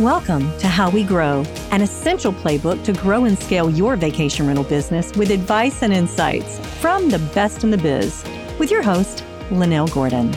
Welcome to How We Grow, an essential playbook to grow and scale your vacation rental business with advice and insights from the best in the biz. With your host, Lynell Gordon.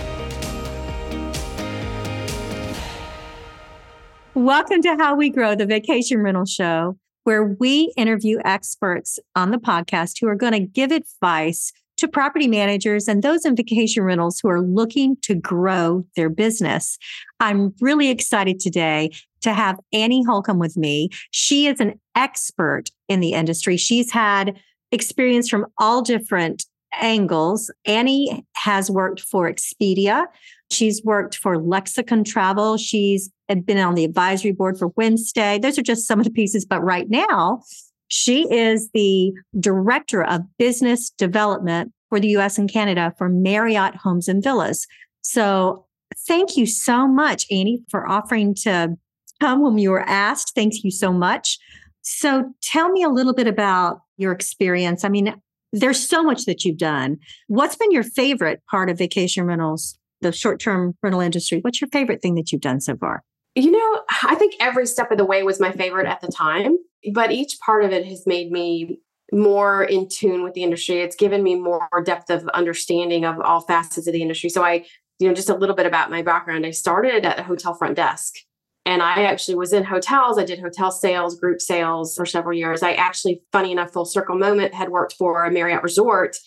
Welcome to How We Grow, the vacation rental show, where we interview experts on the podcast who are going to give advice to property managers and those in vacation rentals who are looking to grow their business. I'm really excited today to have Annie Holcombe with me. She is an expert in the industry. She's had experience from all different angles. Annie has worked for Expedia. She's worked for Lexicon Travel. She's been on the advisory board for Wednesday. Those are just some of the pieces. But right now, she is the director of business development for the US and Canada for Marriott Homes and Villas. So thank you so much, Annie, for offering to come when you were asked. Thank you so much. So tell me a little bit about your experience. I mean, there's so much that you've done. What's been your favorite part of vacation rentals, the short term rental industry? What's your favorite thing that you've done so far? You know, I think every step of the way was my favorite at the time, but each part of it has made me more in tune with the industry. It's given me more depth of understanding of all facets of the industry. So I, you know, just a little bit about my background. I started at a hotel front desk and I actually was in hotels. I did hotel sales, group sales for several years. I actually, funny enough, full circle moment, had worked for a Marriott resort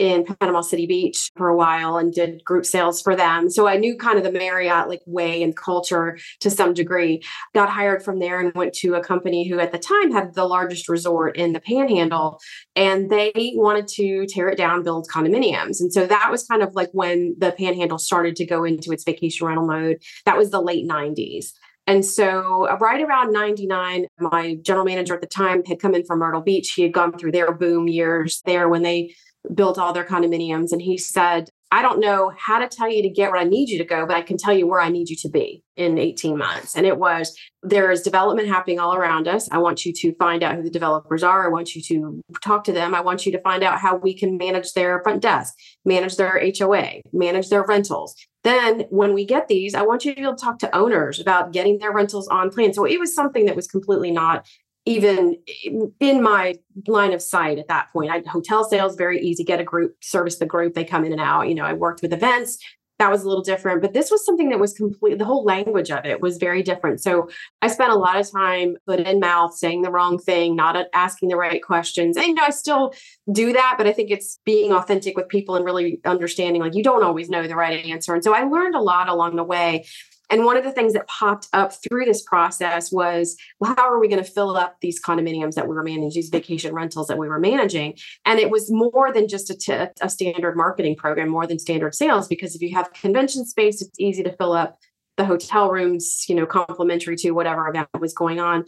in Panama City Beach for a while and did group sales for them. So I knew kind of the Marriott like way and culture to some degree. Got hired from there and went to a company who at the time had the largest resort in the panhandle and they wanted to tear it down, build condominiums. And so that was kind of like when the panhandle started to go into its vacation rental mode. That was the late 90s. And so, uh, right around 99, my general manager at the time had come in from Myrtle Beach. He had gone through their boom years there when they built all their condominiums. And he said, I don't know how to tell you to get where I need you to go, but I can tell you where I need you to be in 18 months. And it was there is development happening all around us. I want you to find out who the developers are. I want you to talk to them. I want you to find out how we can manage their front desk, manage their HOA, manage their rentals. Then, when we get these, I want you to be able to talk to owners about getting their rentals on plan. So it was something that was completely not even in my line of sight at that point. I hotel sales very easy. Get a group, service the group. They come in and out. You know, I worked with events. That was a little different, but this was something that was complete. The whole language of it was very different. So I spent a lot of time foot in mouth, saying the wrong thing, not asking the right questions. And you know, I still do that, but I think it's being authentic with people and really understanding like you don't always know the right answer. And so I learned a lot along the way. And one of the things that popped up through this process was, well, how are we going to fill up these condominiums that we were managing, these vacation rentals that we were managing? And it was more than just a, t- a standard marketing program, more than standard sales, because if you have convention space, it's easy to fill up the hotel rooms, you know, complimentary to whatever event was going on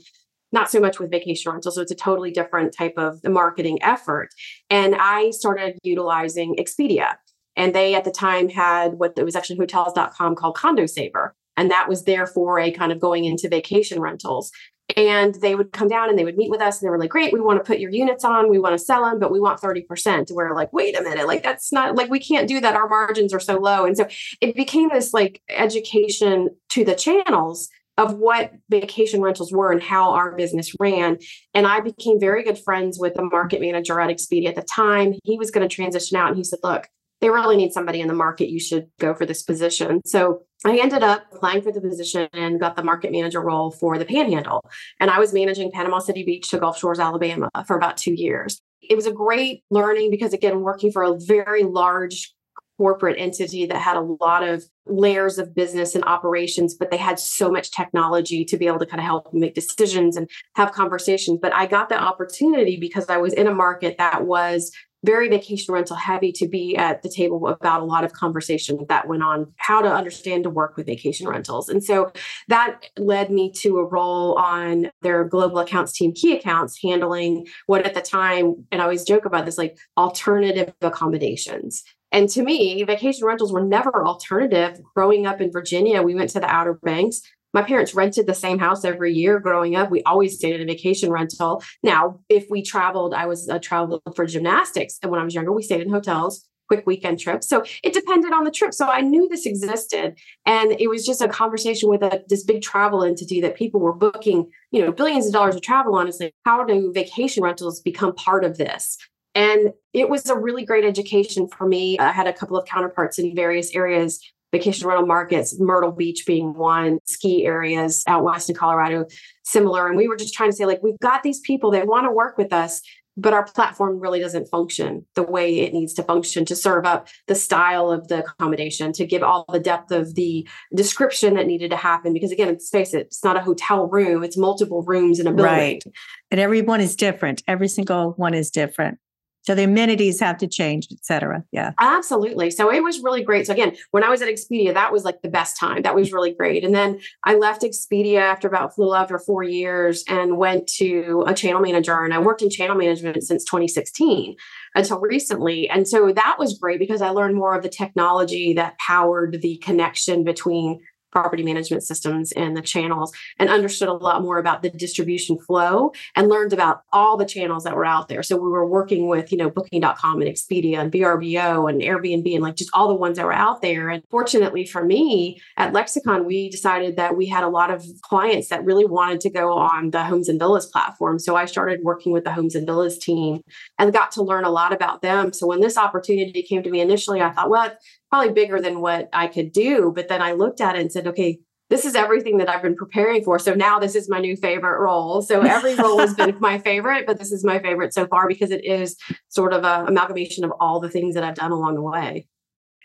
not so much with vacation rental. So it's a totally different type of marketing effort. And I started utilizing Expedia. And they at the time had what it was actually hotels.com called Condo Saver. And that was their foray kind of going into vacation rentals. And they would come down and they would meet with us and they were like, great, we want to put your units on, we want to sell them, but we want 30%. We're like, wait a minute, like that's not like we can't do that. Our margins are so low. And so it became this like education to the channels of what vacation rentals were and how our business ran. And I became very good friends with the market manager at Expedia at the time. He was going to transition out and he said, look, they really need somebody in the market. You should go for this position. So I ended up applying for the position and got the market manager role for the Panhandle. And I was managing Panama City Beach to Gulf Shores, Alabama for about two years. It was a great learning because, again, working for a very large corporate entity that had a lot of layers of business and operations, but they had so much technology to be able to kind of help make decisions and have conversations. But I got the opportunity because I was in a market that was very vacation rental heavy to be at the table about a lot of conversation that went on how to understand to work with vacation rentals. And so that led me to a role on their global accounts team, key accounts, handling what at the time, and I always joke about this, like alternative accommodations. And to me, vacation rentals were never alternative. Growing up in Virginia, we went to the Outer Banks my parents rented the same house every year growing up. We always stayed in a vacation rental. Now, if we traveled, I was uh, traveled for gymnastics. And when I was younger, we stayed in hotels quick weekend trips. So it depended on the trip. So I knew this existed. And it was just a conversation with a, this big travel entity that people were booking, you know, billions of dollars of travel on. It's like, how do vacation rentals become part of this? And it was a really great education for me. I had a couple of counterparts in various areas vacation rental markets, Myrtle Beach being one, ski areas out west in Colorado, similar. And we were just trying to say, like, we've got these people that want to work with us, but our platform really doesn't function the way it needs to function to serve up the style of the accommodation, to give all the depth of the description that needed to happen. Because again, let's face it, it's not a hotel room, it's multiple rooms in a building. Right. And everyone is different. Every single one is different. So the amenities have to change, et cetera. Yeah. Absolutely. So it was really great. So again, when I was at Expedia, that was like the best time. That was really great. And then I left Expedia after about little after four years and went to a channel manager. And I worked in channel management since 2016 until recently. And so that was great because I learned more of the technology that powered the connection between property management systems and the channels and understood a lot more about the distribution flow and learned about all the channels that were out there. So we were working with, you know, booking.com and Expedia and VRBO and Airbnb and like just all the ones that were out there. And fortunately for me at Lexicon, we decided that we had a lot of clients that really wanted to go on the Homes and Villas platform. So I started working with the Homes and Villas team and got to learn a lot about them. So when this opportunity came to me initially, I thought, well, probably bigger than what I could do. But then I looked at it and said, okay, this is everything that I've been preparing for. So now this is my new favorite role. So every role has been my favorite, but this is my favorite so far because it is sort of a amalgamation of all the things that I've done along the way.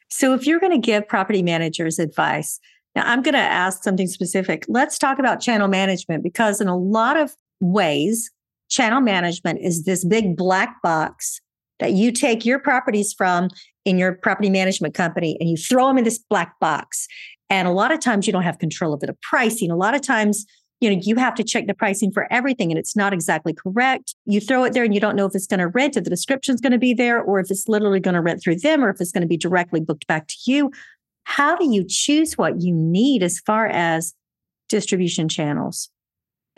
So if you're going to give property managers advice, now I'm going to ask something specific. Let's talk about channel management because in a lot of ways, channel management is this big black box that you take your properties from in your property management company and you throw them in this black box. And a lot of times you don't have control over the pricing. A lot of times, you know, you have to check the pricing for everything and it's not exactly correct. You throw it there and you don't know if it's going to rent, if the description's going to be there, or if it's literally going to rent through them, or if it's going to be directly booked back to you. How do you choose what you need as far as distribution channels?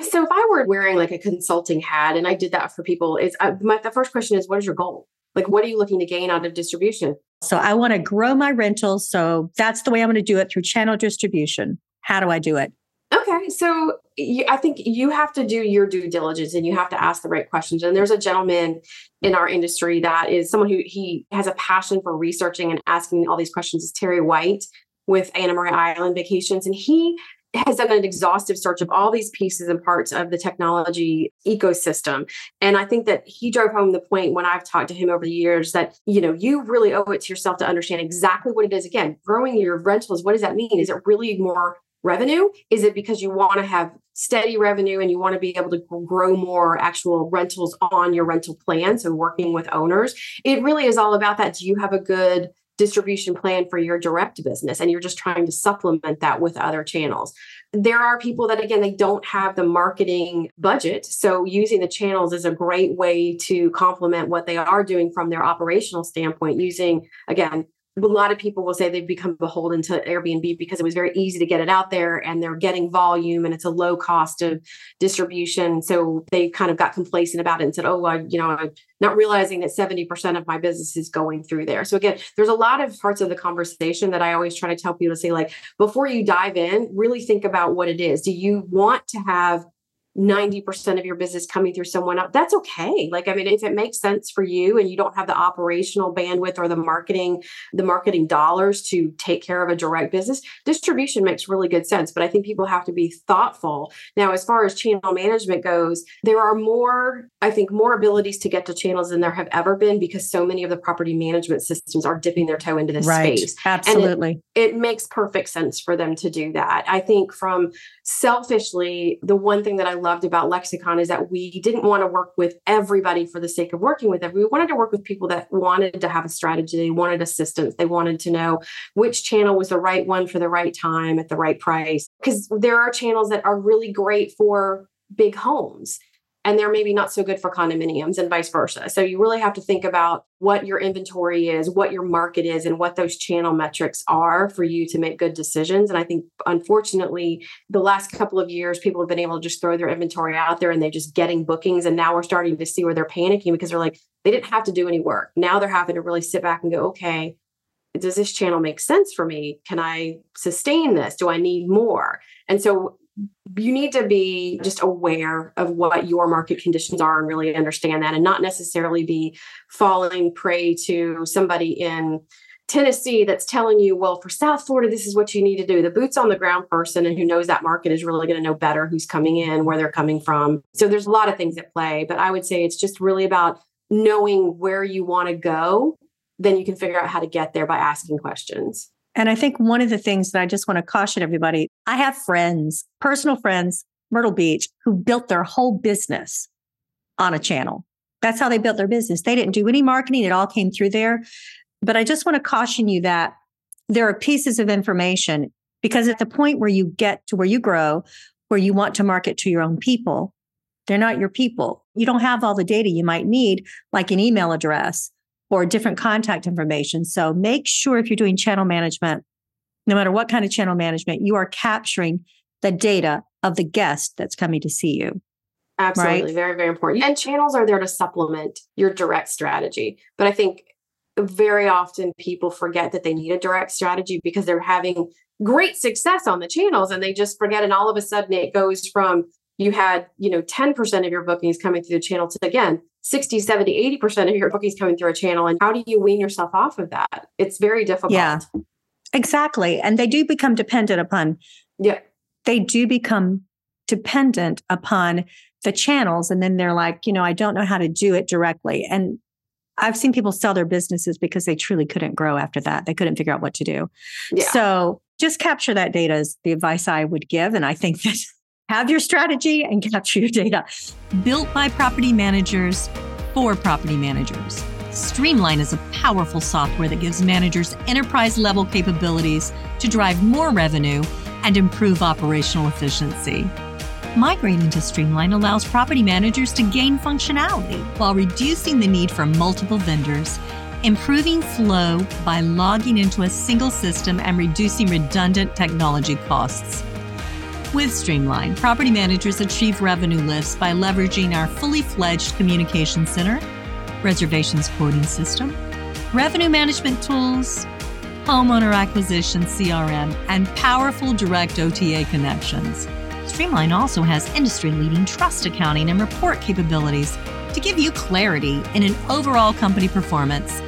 So if I were wearing like a consulting hat and I did that for people, is uh, my, the first question is, what is your goal? Like, what are you looking to gain out of distribution? So I want to grow my rentals. So that's the way I'm going to do it through channel distribution. How do I do it? Okay, so you, I think you have to do your due diligence and you have to ask the right questions. And there's a gentleman in our industry that is someone who he has a passion for researching and asking all these questions. Is Terry White with Anna Maria Island Vacations, and he has done an exhaustive search of all these pieces and parts of the technology ecosystem. And i think that he drove home the point when i've talked to him over the years that you know you really owe it to yourself to understand exactly what it is. Again growing your rentals what does that mean? Is it really more revenue? Is it because you want to have steady revenue and you want to be able to grow more actual rentals on your rental plan so working with owners? It really is all about that. Do you have a good distribution plan for your direct business and you're just trying to supplement that with other channels. There are people that again they don't have the marketing budget, so using the channels is a great way to complement what they are doing from their operational standpoint using again a lot of people will say they've become beholden to Airbnb because it was very easy to get it out there and they're getting volume and it's a low cost of distribution. So they kind of got complacent about it and said, oh, I, you know, I'm not realizing that 70% of my business is going through there. So again, there's a lot of parts of the conversation that I always try to tell people to say, like, before you dive in, really think about what it is. Do you want to have 90% of your business coming through someone else, that's okay. Like, I mean, if it makes sense for you and you don't have the operational bandwidth or the marketing, the marketing dollars to take care of a direct business, distribution makes really good sense. But I think people have to be thoughtful. Now, as far as channel management goes, there are more, I think, more abilities to get to channels than there have ever been because so many of the property management systems are dipping their toe into this right. space. Absolutely. It, it makes perfect sense for them to do that. I think from selfishly, the one thing that I love loved about Lexicon is that we didn't want to work with everybody for the sake of working with them. We wanted to work with people that wanted to have a strategy, they wanted assistance, they wanted to know which channel was the right one for the right time at the right price. Because there are channels that are really great for big homes and they're maybe not so good for condominiums and vice versa. So you really have to think about what your inventory is, what your market is, and what those channel metrics are for you to make good decisions. And I think, unfortunately, the last couple of years, people have been able to just throw their inventory out there and they're just getting bookings. And now we're starting to see where they're panicking because they're like, they didn't have to do any work. Now they're having to really sit back and go, okay, does this channel make sense for me? Can I sustain this? Do I need more? And so you need to be just aware of what your market conditions are and really understand that and not necessarily be falling prey to somebody in Tennessee that's telling you, well, for South Florida, this is what you need to do. The boots on the ground person and who knows that market is really going to know better who's coming in, where they're coming from. So there's a lot of things at play, but I would say it's just really about knowing where you want to go. Then you can figure out how to get there by asking questions. And I think one of the things that I just want to caution everybody I have friends, personal friends, Myrtle Beach, who built their whole business on a channel. That's how they built their business. They didn't do any marketing, it all came through there. But I just want to caution you that there are pieces of information because at the point where you get to where you grow, where you want to market to your own people, they're not your people. You don't have all the data you might need, like an email address or different contact information. So make sure if you're doing channel management, no matter what kind of channel management, you are capturing the data of the guest that's coming to see you. Absolutely. Right? Very, very important. And channels are there to supplement your direct strategy. But I think very often people forget that they need a direct strategy because they're having great success on the channels and they just forget. And all of a sudden it goes from you had, you know, 10% of your bookings coming through the channel to again, 60, 70, 80% of your bookings coming through a channel. And how do you wean yourself off of that? It's very difficult. Yeah, exactly. And they do become dependent upon, yeah, they do become dependent upon the channels. And then they're like, you know, I don't know how to do it directly. And I've seen people sell their businesses because they truly couldn't grow after that. They couldn't figure out what to do. Yeah. So just capture that data is the advice I would give. And I think that have your strategy and capture your data. Built by property managers for property managers. Streamline is a powerful software that gives managers enterprise level capabilities to drive more revenue and improve operational efficiency. Migrating to Streamline allows property managers to gain functionality while reducing the need for multiple vendors, improving flow by logging into a single system and reducing redundant technology costs. With Streamline, property managers achieve revenue lifts by leveraging our fully fledged communication center, reservations quoting system, revenue management tools, homeowner acquisition CRM, and powerful direct OTA connections. Streamline also has industry leading trust accounting and report capabilities to give you clarity in an overall company performance.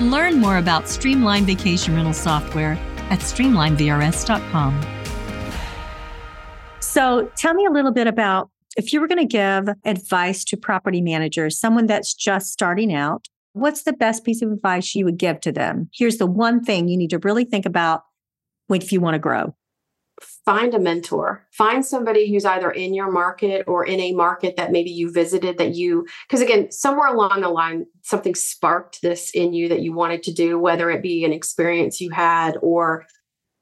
Learn more about Streamline Vacation Rental Software at streamlinevrs.com. So tell me a little bit about if you were going to give advice to property managers, someone that's just starting out, what's the best piece of advice you would give to them? Here's the one thing you need to really think about if you want to grow. Find a mentor. Find somebody who's either in your market or in a market that maybe you visited that you, because again, somewhere along the line, something sparked this in you that you wanted to do, whether it be an experience you had or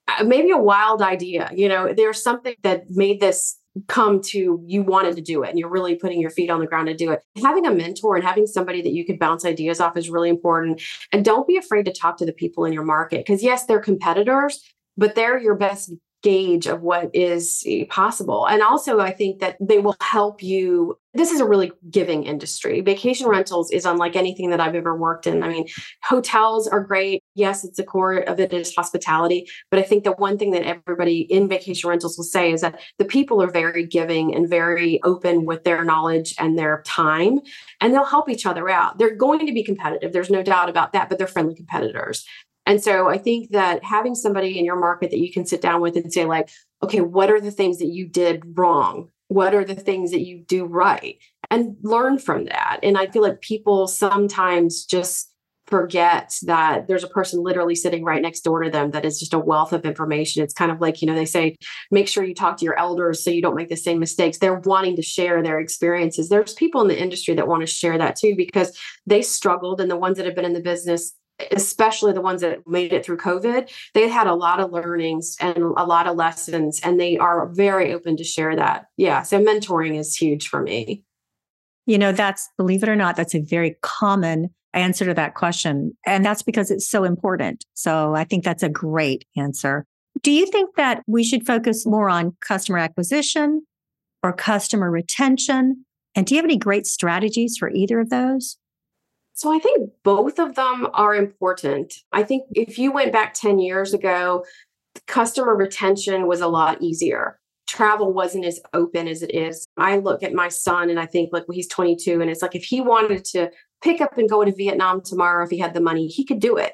uh, maybe a wild idea. You know, there's something that made this come to you wanted to do it and you're really putting your feet on the ground to do it. Having a mentor and having somebody that you could bounce ideas off is really important. And don't be afraid to talk to the people in your market because, yes, they're competitors, but they're your best gauge of what is eh, possible. And also, I think that they will help you. This is a really giving industry. Vacation mm-hmm. rentals is unlike anything that I've ever worked in. I mean, hotels are great. Yes, it's a core of it is hospitality. But I think the one thing that everybody in vacation rentals will say is that the people are very giving and very open with their knowledge and their time, and they'll help each other out. They're going to be competitive. There's no doubt about that, but they're friendly competitors. And so I think that having somebody in your market that you can sit down with and say, like, okay, what are the things that you did wrong? What are the things that you do right? And learn from that. And I feel like people sometimes just forget that there's a person literally sitting right next door to them that is just a wealth of information. It's kind of like, you know, they say, make sure you talk to your elders so you don't make the same mistakes. They're wanting to share their experiences. There's people in the industry that want to share that too because they struggled and the ones that have been in the business especially the ones that made it through COVID, they had a lot of learnings and a lot of lessons, and they are very open to share that. Yeah. So mentoring is huge for me. You know, that's, believe it or not, that's a very common answer to that question. And that's because it's so important. So I think that's a great answer. Do you think that we should focus more on customer acquisition or customer retention? And do you have any great strategies for either of those? So I think both of them are important. I think if you went back 10 years ago, customer retention was a lot easier. Travel wasn't as open as it is. I look at my son and I think, like, well, he's 22, and it's like if he wanted to pick up and go to Vietnam tomorrow, if he had the money, he could do it.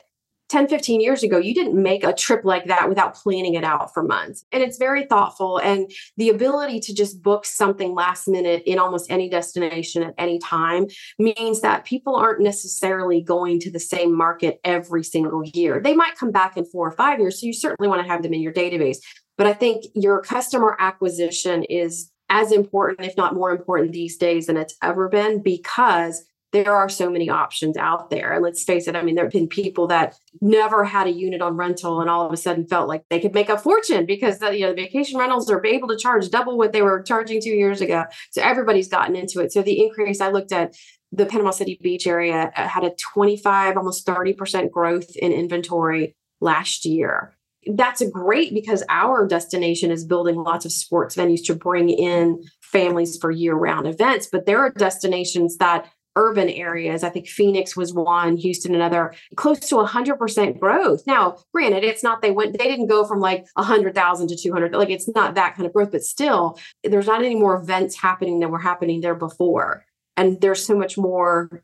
10, 15 years ago, you didn't make a trip like that without planning it out for months. And it's very thoughtful. And the ability to just book something last minute in almost any destination at any time means that people aren't necessarily going to the same market every single year. They might come back in four or five years. So you certainly want to have them in your database. But I think your customer acquisition is as important, if not more important these days than it's ever been because there are so many options out there. And let's face it, I mean, there have been people that never had a unit on rental and all of a sudden felt like they could make a fortune because the, you know, the vacation rentals are able to charge double what they were charging two years ago. So everybody's gotten into it. So the increase, I looked at the Panama City Beach area uh, had a 25, almost 30% growth in inventory last year. That's great because our destination is building lots of sports venues to bring in families for year round events. But there are destinations that urban areas. I think Phoenix was one, Houston another, close to 100% growth. Now, granted, it's not they went they didn't go from like 100,000 to 200 like it's not that kind of growth, but still there's not any more events happening than were happening there before. And there's so much more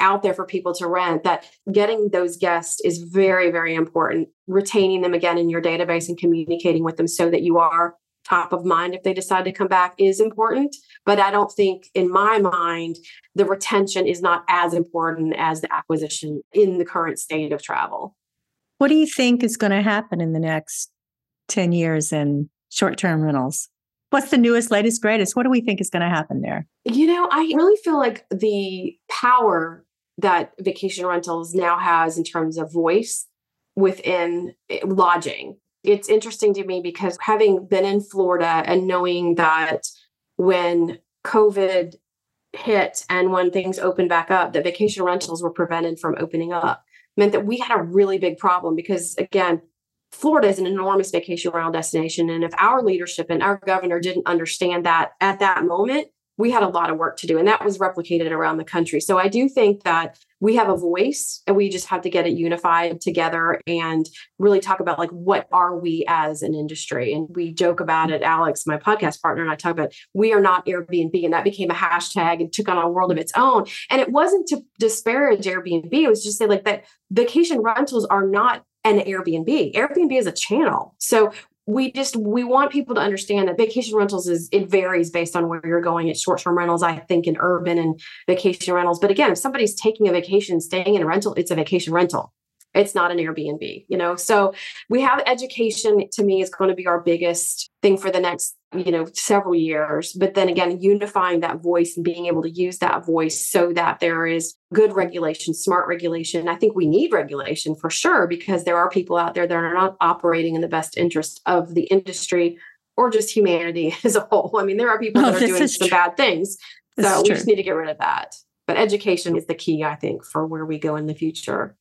out there for people to rent that getting those guests is very very important retaining them again in your database and communicating with them so that you are top of mind if they decide to come back is important. But I don't think, in my mind, the retention is not as important as the acquisition in the current state of travel. What do you think is going to happen in the next 10 years in short term rentals? What's the newest, latest, greatest? What do we think is going to happen there? You know, I really feel like the power that vacation rentals now has in terms of voice within eh, lodging it's interesting to me because having been in Florida and knowing that when COVID hit and when things opened back up, that vacation rentals were prevented from opening up meant that we had a really big problem because, again, Florida is an enormous vacation rental destination. And if our leadership and our governor didn't understand that at that moment, we had a lot of work to do. And that was replicated around the country. So I do think that we have a voice and we just have to get it unified together and really talk about like what are we as an industry and we joke about it alex my podcast partner and i talk about we are not airbnb and that became a hashtag and took on a world of its own and it wasn't to disparage airbnb it was just say like that vacation rentals are not an Airbnb. Airbnb is a channel. So we just we want people to understand that vacation rentals is it varies based on where you're going. It's short-term rentals i think in urban and vacation rentals. But again if somebody's taking a vacation staying in a rental it's a vacation rental. It's not an Airbnb, you know? So we have education to me is going to be our biggest thing for the next, you know, several years. But then again, unifying that voice and being able to use that voice so that there is good regulation, smart regulation. I think we need regulation for sure because there are people out there that are not operating in the best interest of the industry or just humanity as a whole. I mean, there are people oh, that are doing some true. bad things. So we just need to get rid of that. But education is the key, I think, for where we go in the future.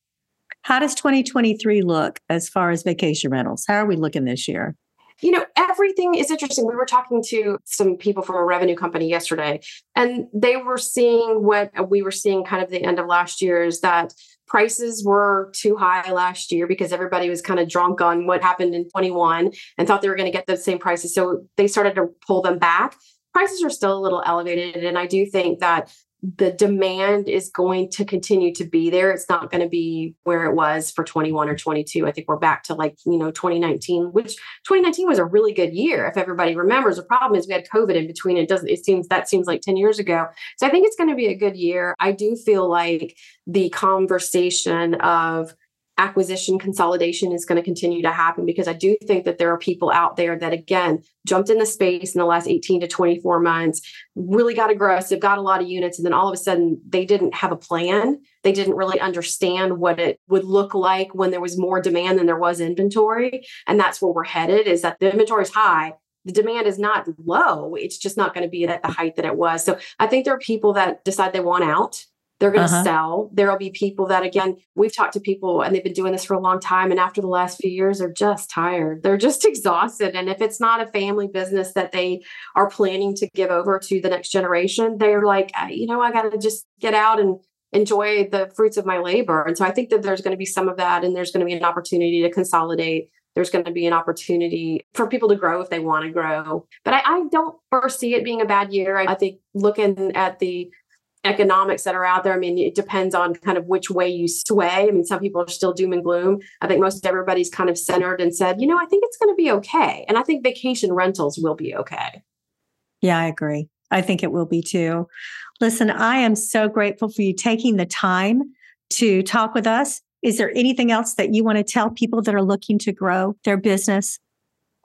How does 2023 look as far as vacation rentals? How are we looking this year? You know, everything is interesting. We were talking to some people from a revenue company yesterday, and they were seeing what we were seeing kind of the end of last year is that prices were too high last year because everybody was kind of drunk on what happened in 21 and thought they were going to get the same prices. So they started to pull them back prices are still a little elevated. And I do think that the demand is going to continue to be there. It's not going to be where it was for 21 or 22. I think we're back to like, you know, 2019, which 2019 was a really good year. If everybody remembers, the problem is we had COVID in between. It doesn't, it seems that seems like 10 years ago. So I think it's going to be a good year. I do feel like the conversation of acquisition consolidation is going to continue to happen because I do think that there are people out there that, again, jumped in the space in the last 18 to 24 months, really got aggressive, got a lot of units, and then all of a sudden they didn't have a plan. They didn't really understand what it would look like when there was more demand than there was inventory. And that's where we're headed is that the inventory is high, the demand is not low. It's just not going to be at the height that it was. So I think there are people that decide they want out. They're going to uh-huh. sell. There will be people that, again, we've talked to people and they've been doing this for a long time. And after the last few years, they're just tired. They're just exhausted. And if it's not a family business that they are planning to give over to the next generation, they're like, you know, I got to just get out and enjoy the fruits of my labor. And so I think that there's going to be some of that. And there's going to be an opportunity to consolidate there's going to be an opportunity for people to grow if they want to grow. But I, I don't foresee it being a bad year. I, I, think looking at the economics that are out there, I mean, it depends on kind of which way you sway. I mean, some people are still doom and gloom. I think most everybody's kind of centered and said, you know, I think it's going to be okay. And I think vacation rentals will be okay. Yeah, I agree. I think it will be too. Listen, I am so grateful for you taking the time to talk with us. Is there anything else that you want to tell people that are looking to grow their business?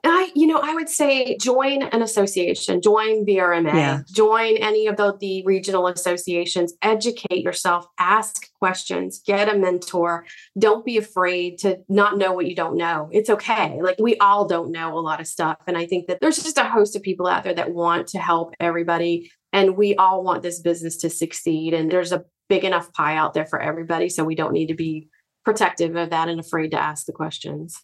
I, you know, I would say join an association, join VRMA, yeah. join any of the, the regional associations, educate yourself, ask questions, get a mentor. Don't be afraid to not know what you don't know. It's okay. Like we all don't know a lot of stuff. And I think that there's just a host of people out there that want to help everybody. And we all want this business to succeed. And there's a big enough pie out there for everybody. So we don't need to be protective of that and afraid to ask the questions.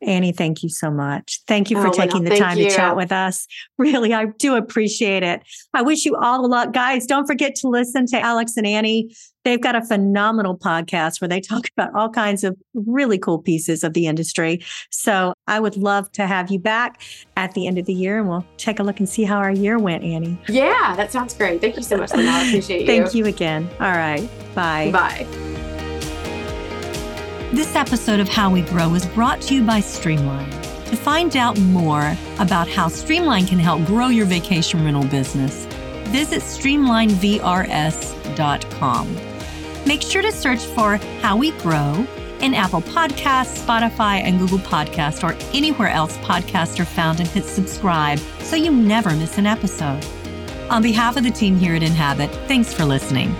Annie, thank you so much. Thank you for oh, taking the time you. to chat with us. Really, I do appreciate it. I wish you all the luck. Guys, don't forget to listen to Alex and Annie. They've got a phenomenal podcast where they talk about all kinds of really cool pieces of the industry. So I would love to have you back at the end of the year and we'll take a look and see how our year went, Annie. Yeah, that sounds great. Thank you so much. I appreciate you. Thank you again. All right. Bye. Bye. This episode of How We Grow is brought to you by Streamline. To find out more about how Streamline can help grow your vacation rental business, visit streamlinevrs.com. Make sure to search for How We Grow in Apple Podcasts, Spotify, and Google Podcast, or anywhere else podcasts are found, and hit subscribe so you never miss an episode. On behalf of the team here at Inhabit, thanks for listening.